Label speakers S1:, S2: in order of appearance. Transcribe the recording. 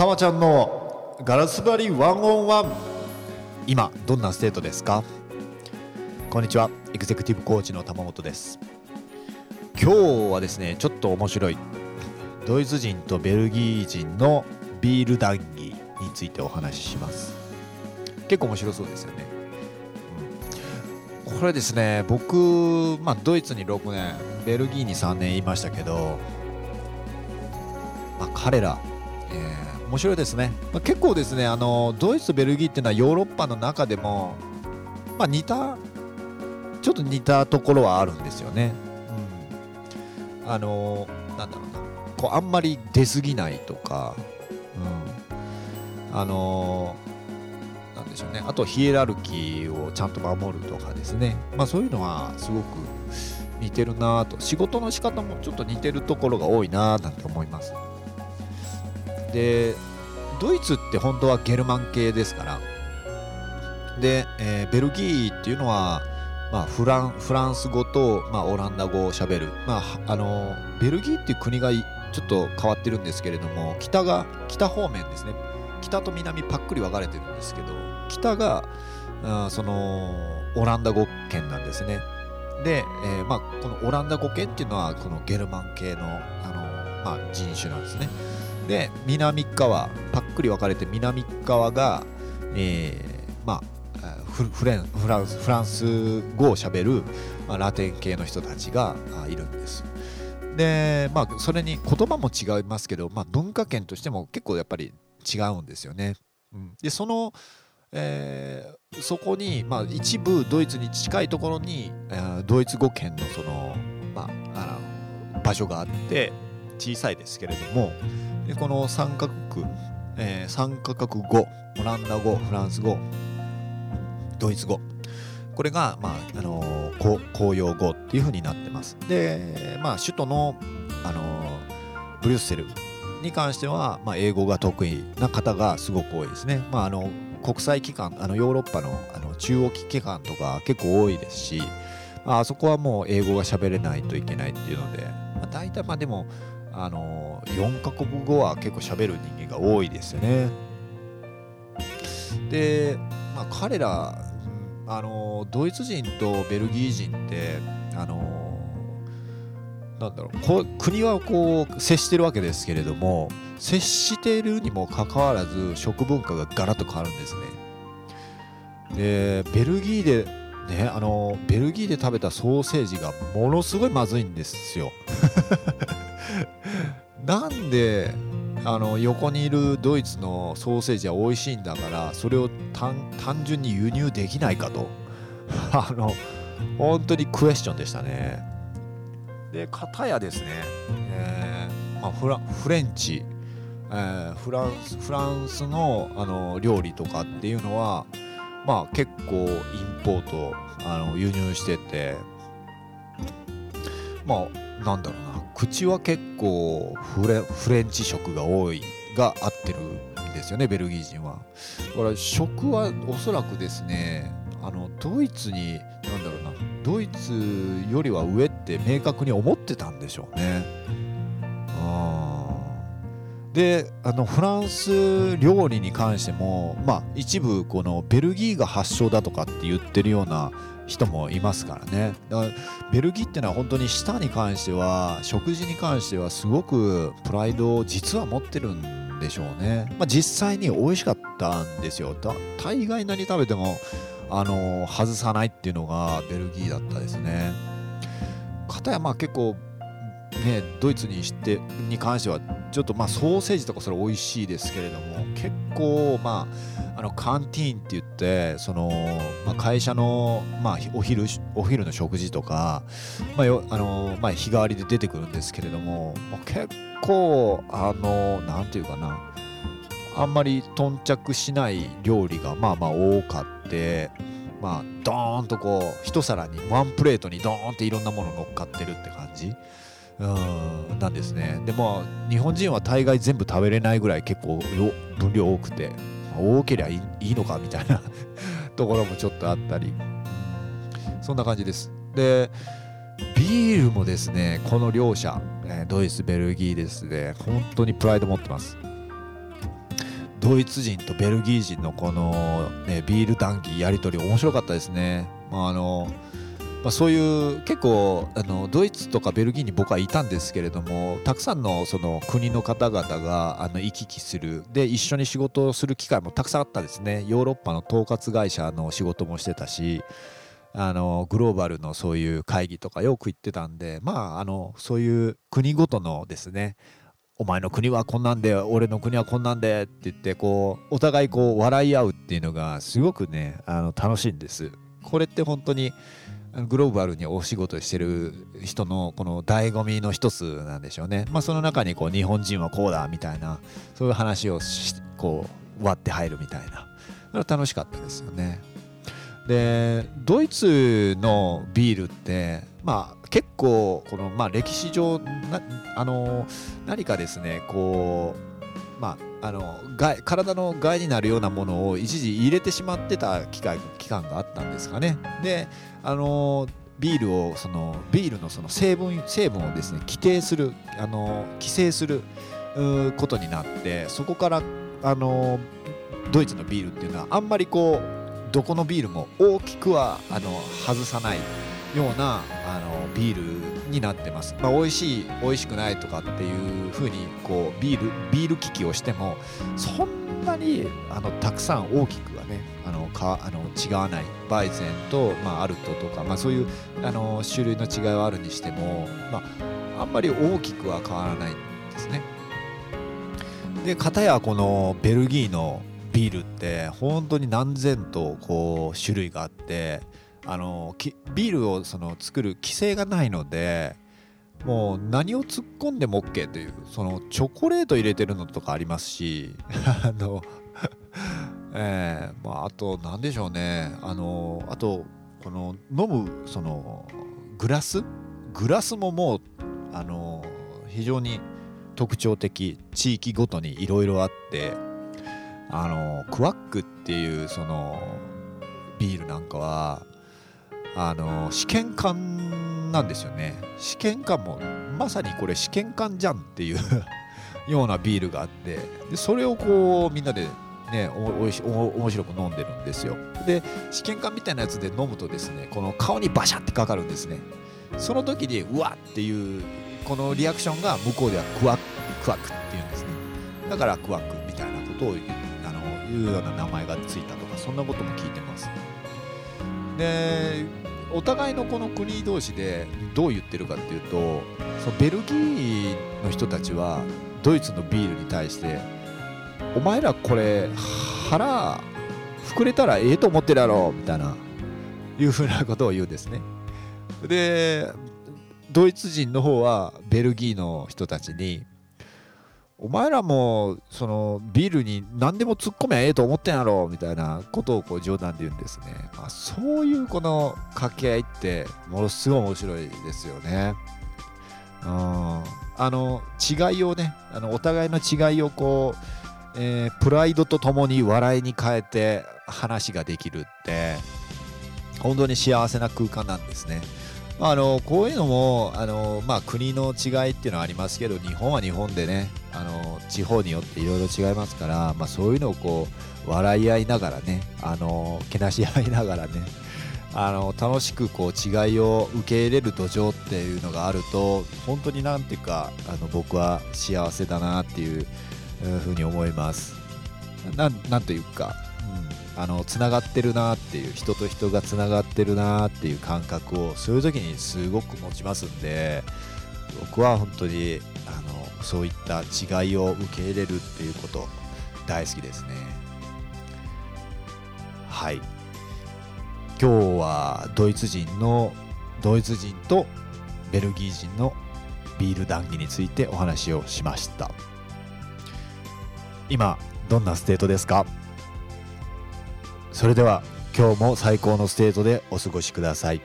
S1: たまちゃんのガラス張り one on one 今どんな state ですか？こんにちは。エグゼクティブコーチの玉本です。今日はですねちょっと面白い。ドイツ人とベルギー人のビール談義についてお話しします。結構面白そうですよね、うん、これですね僕、まあ、ドイツに6年ベルギーに3年いましたけど、まあ、彼ら、えー、面白いですね、まあ、結構ですねあのドイツとベルギーっていうのはヨーロッパの中でも、まあ、似たちょっと似たところはあるんですよね、うん、あのなんだろうな。こうあんまり出過ぎないとか、うん、あのなんでしょうね。あとヒエラルキーをちゃんと守るとかですね、まあ、そういうのはすごく似てるなと。仕事の仕方もちょっと似てるところが多いななんて思います。でドイツって本当はゲルマン系ですから。で、えー、ベルギーっていうのは、まあ、フランフランス語と、まあ、オランダ語をしゃべる、まあ、あのベルギーっていう国がちょっと変わってるんですけれども北が北方面ですね。北と南パックリ分かれてるんですけど北があそのオランダ語圏なんですね。で、えーまあ、このオランダ語圏っていうのはこのゲルマン系のあの、まあ、人種なんですね。で南側パックリ分かれて南側が、えー、まあフレンフランスフランス語をしゃべる、ま、ラテン系の人たちがいるんです。でまあそれに言葉も違いますけど、まあ、文化圏としても結構やっぱり違うんですよね、うん、でそのえー、そこに、まあ、一部ドイツに近いところに、えー、ドイツ語圏のその、まあ、あの場所があって小さいですけれどもこの3カ国、えー、3カ国語オランダ語フランス語ドイツ語これが、まああのー、公用語っていうふうになってますで、まあ、首都の、あのー、ブリュッセルに関しては、まあ、英語が得意な方がすごく多いですね。まあ、あの国際機関あのヨーロッパのあの中央機関とか結構多いですし、まあそこはもう英語が喋れないといけないっていうので、まあ、大体まあでもあの4カ国語は結構喋る人間が多いですよね。で、まあ、彼らあのドイツ人とベルギー人ってあのなんだろうこ国はこう接してるわけですけれども接しているにもかかわらず食文化がガラッと変わるんですねでベルギーでねあのベルギーで食べたソーセージがものすごいまずいんですよ なんであの横にいるドイツのソーセージは美味しいんだからそれを単純に輸入できないかと。あの本当にクエスチョンでしたね。で片やですね、えーまあ、フラフレンチ。えー、フランスフランスのあの料理とかっていうのは、まあ、結構インポートあの輸入してて。まあなんだろうな。口は結構フレフレンチ食が多いが合ってるんですよねベルギー人は。だから食はおそらくですねあのドイツになんだろうなドイツよりは上って明確に思ってたんでしょうね。ああであのフランス料理に関しても、まあ、一部このベルギーが発祥だとかって言ってるような人もいますからね。だからベルギーっていうのは本当に舌に関しては食事に関してはすごくプライドを実は持ってるんでしょうね、まあ、実際に美味しかったんですよ。大概何食べてもあの外さないっていうのがベルギーだったですね。片やまあ結構ね、ドイツにしてに関してはちょっとまあソーセージとかそれ美味しいですけれども結構まああのカンティーンって言ってその、まあ、会社の、まあ、お昼お昼の食事とか、まあよあのまあ、日替わりで出てくるんですけれども、まあ、結構あのなんていうかなあんまり頓着しない料理がまあまあ多かってまあドーンとこう一皿にワンプレートにドーンっていろんなもの乗っかってるって感じ。うんなんですねでも日本人は大概全部食べれないぐらい結構分量多くて多ければいいのかみたいな ところもちょっとあったり。そんな感じです。でビールもですねこの両者ドイツベルギーですね本当にプライド持ってます。ドイツ人とベルギー人のこの、ね、ビール談義やり取り面白かったですね。まああのまあ、そういう結構あのドイツとかベルギーに僕はいたんですけれどもたくさんのその国の方々があの行き来する。で一緒に仕事をする機会もたくさんあったですね。ヨーロッパの統括会社の仕事もしてたしあのグローバルのそういう会議とかよく行ってたんでまああのそういう国ごとのですねお前の国はこんなんで俺の国はこんなんでって言ってこうお互いこう笑い合うっていうのがすごくねあの楽しいんです。これって本当にグローバルにお仕事してる人のこの醍醐味の一つなんでしょうね。まあその中にこう日本人はこうだみたいなそういう話をこう割って入るみたいな。楽しかったですよね。でドイツのビールってまあ結構この、まあ、歴史上なあの何かですねこうまああの体の害になるようなものを一時入れてしまってた期間期間があったんですかね。であのビールをそのビールのその成分成分をですね規定するあの規制することになってそこからあのドイツのビールっていうのはあんまりこうどこのビールも大きくはあの外さないようなあのビールになってます、まあ、美味しい美味しくないとかっていう風にこうビールビール危機をしてもそんなにあのたくさん大きくはねあのかあの違わない。バイゼンと、まあ、アルトとか、まあ、そういうあの種類の違いはあるにしても、まあ、あんまり大きくは変わらないんですね。で片やこのベルギーのビールって本当に何千とこう種類があってあのビールをその作る規制がないのでもう何を突っ込んでも OK というそのチョコレート入れてるのとかありますし あのえー、まあ、あと何でしょうね。あのあとこの飲むそのグラス？グラスももうあの非常に特徴的地域ごとにいろいろあってあのクワックっていうそのビールなんかはあの試験管なんですよね。試験管もまさにこれ試験管じゃんっていう ようなビールがあってでそれをこうみんなでねおいしお面白く飲んでるんですよ。で試験管みたいなやつで飲むとですねこの顔にバシャってかかるんですね。その時にうわっていうこのリアクションが向こうではクワッククワックっていうんですね。だからクワックみたいなことをあの言うような名前がついたとかそんなことも聞いてます。でお互いのこの国同士でどう言ってるかっていうとそのベルギーの人たちはドイツのビールに対してお前らこれ腹膨れたらええと思ってるやろみたいないうふうなことを言うんですね。でドイツ人の方はベルギーの人たちにお前らもそのビールに何でも突っ込めばええと思ってんやろみたいなことをこう冗談で言うんですね、まあ、そういうこの掛け合いってものすごい面白いですよね。うん。あの違いをねあのお互いの違いをこう、えー、プライドとともに笑いに変えて話ができるって本当に幸せな空間なんですね。あのこういうのもあの、まあ、国の違いっていうのはありますけど日本は日本でねあの地方によっていろいろ違いますから、まあ、そういうのをこう笑い合いながらねあのけなし合いながらねあの楽しくこう違いを受け入れる土壌っていうのがあると本当になんていうかあの僕は幸せだなっていうふうに思います。なんというかあのつながってるなっていう人と人がつながってるなっていう感覚をそういう時にすごく持ちますんで僕は本当にあのそういった違いを受け入れるっていうこと大好きですね。はい。今日はドイツ人のドイツ人とベルギー人のビール談義についてお話をしました。今どんなステートですか？それでは今日も最高のステートでお過ごしください。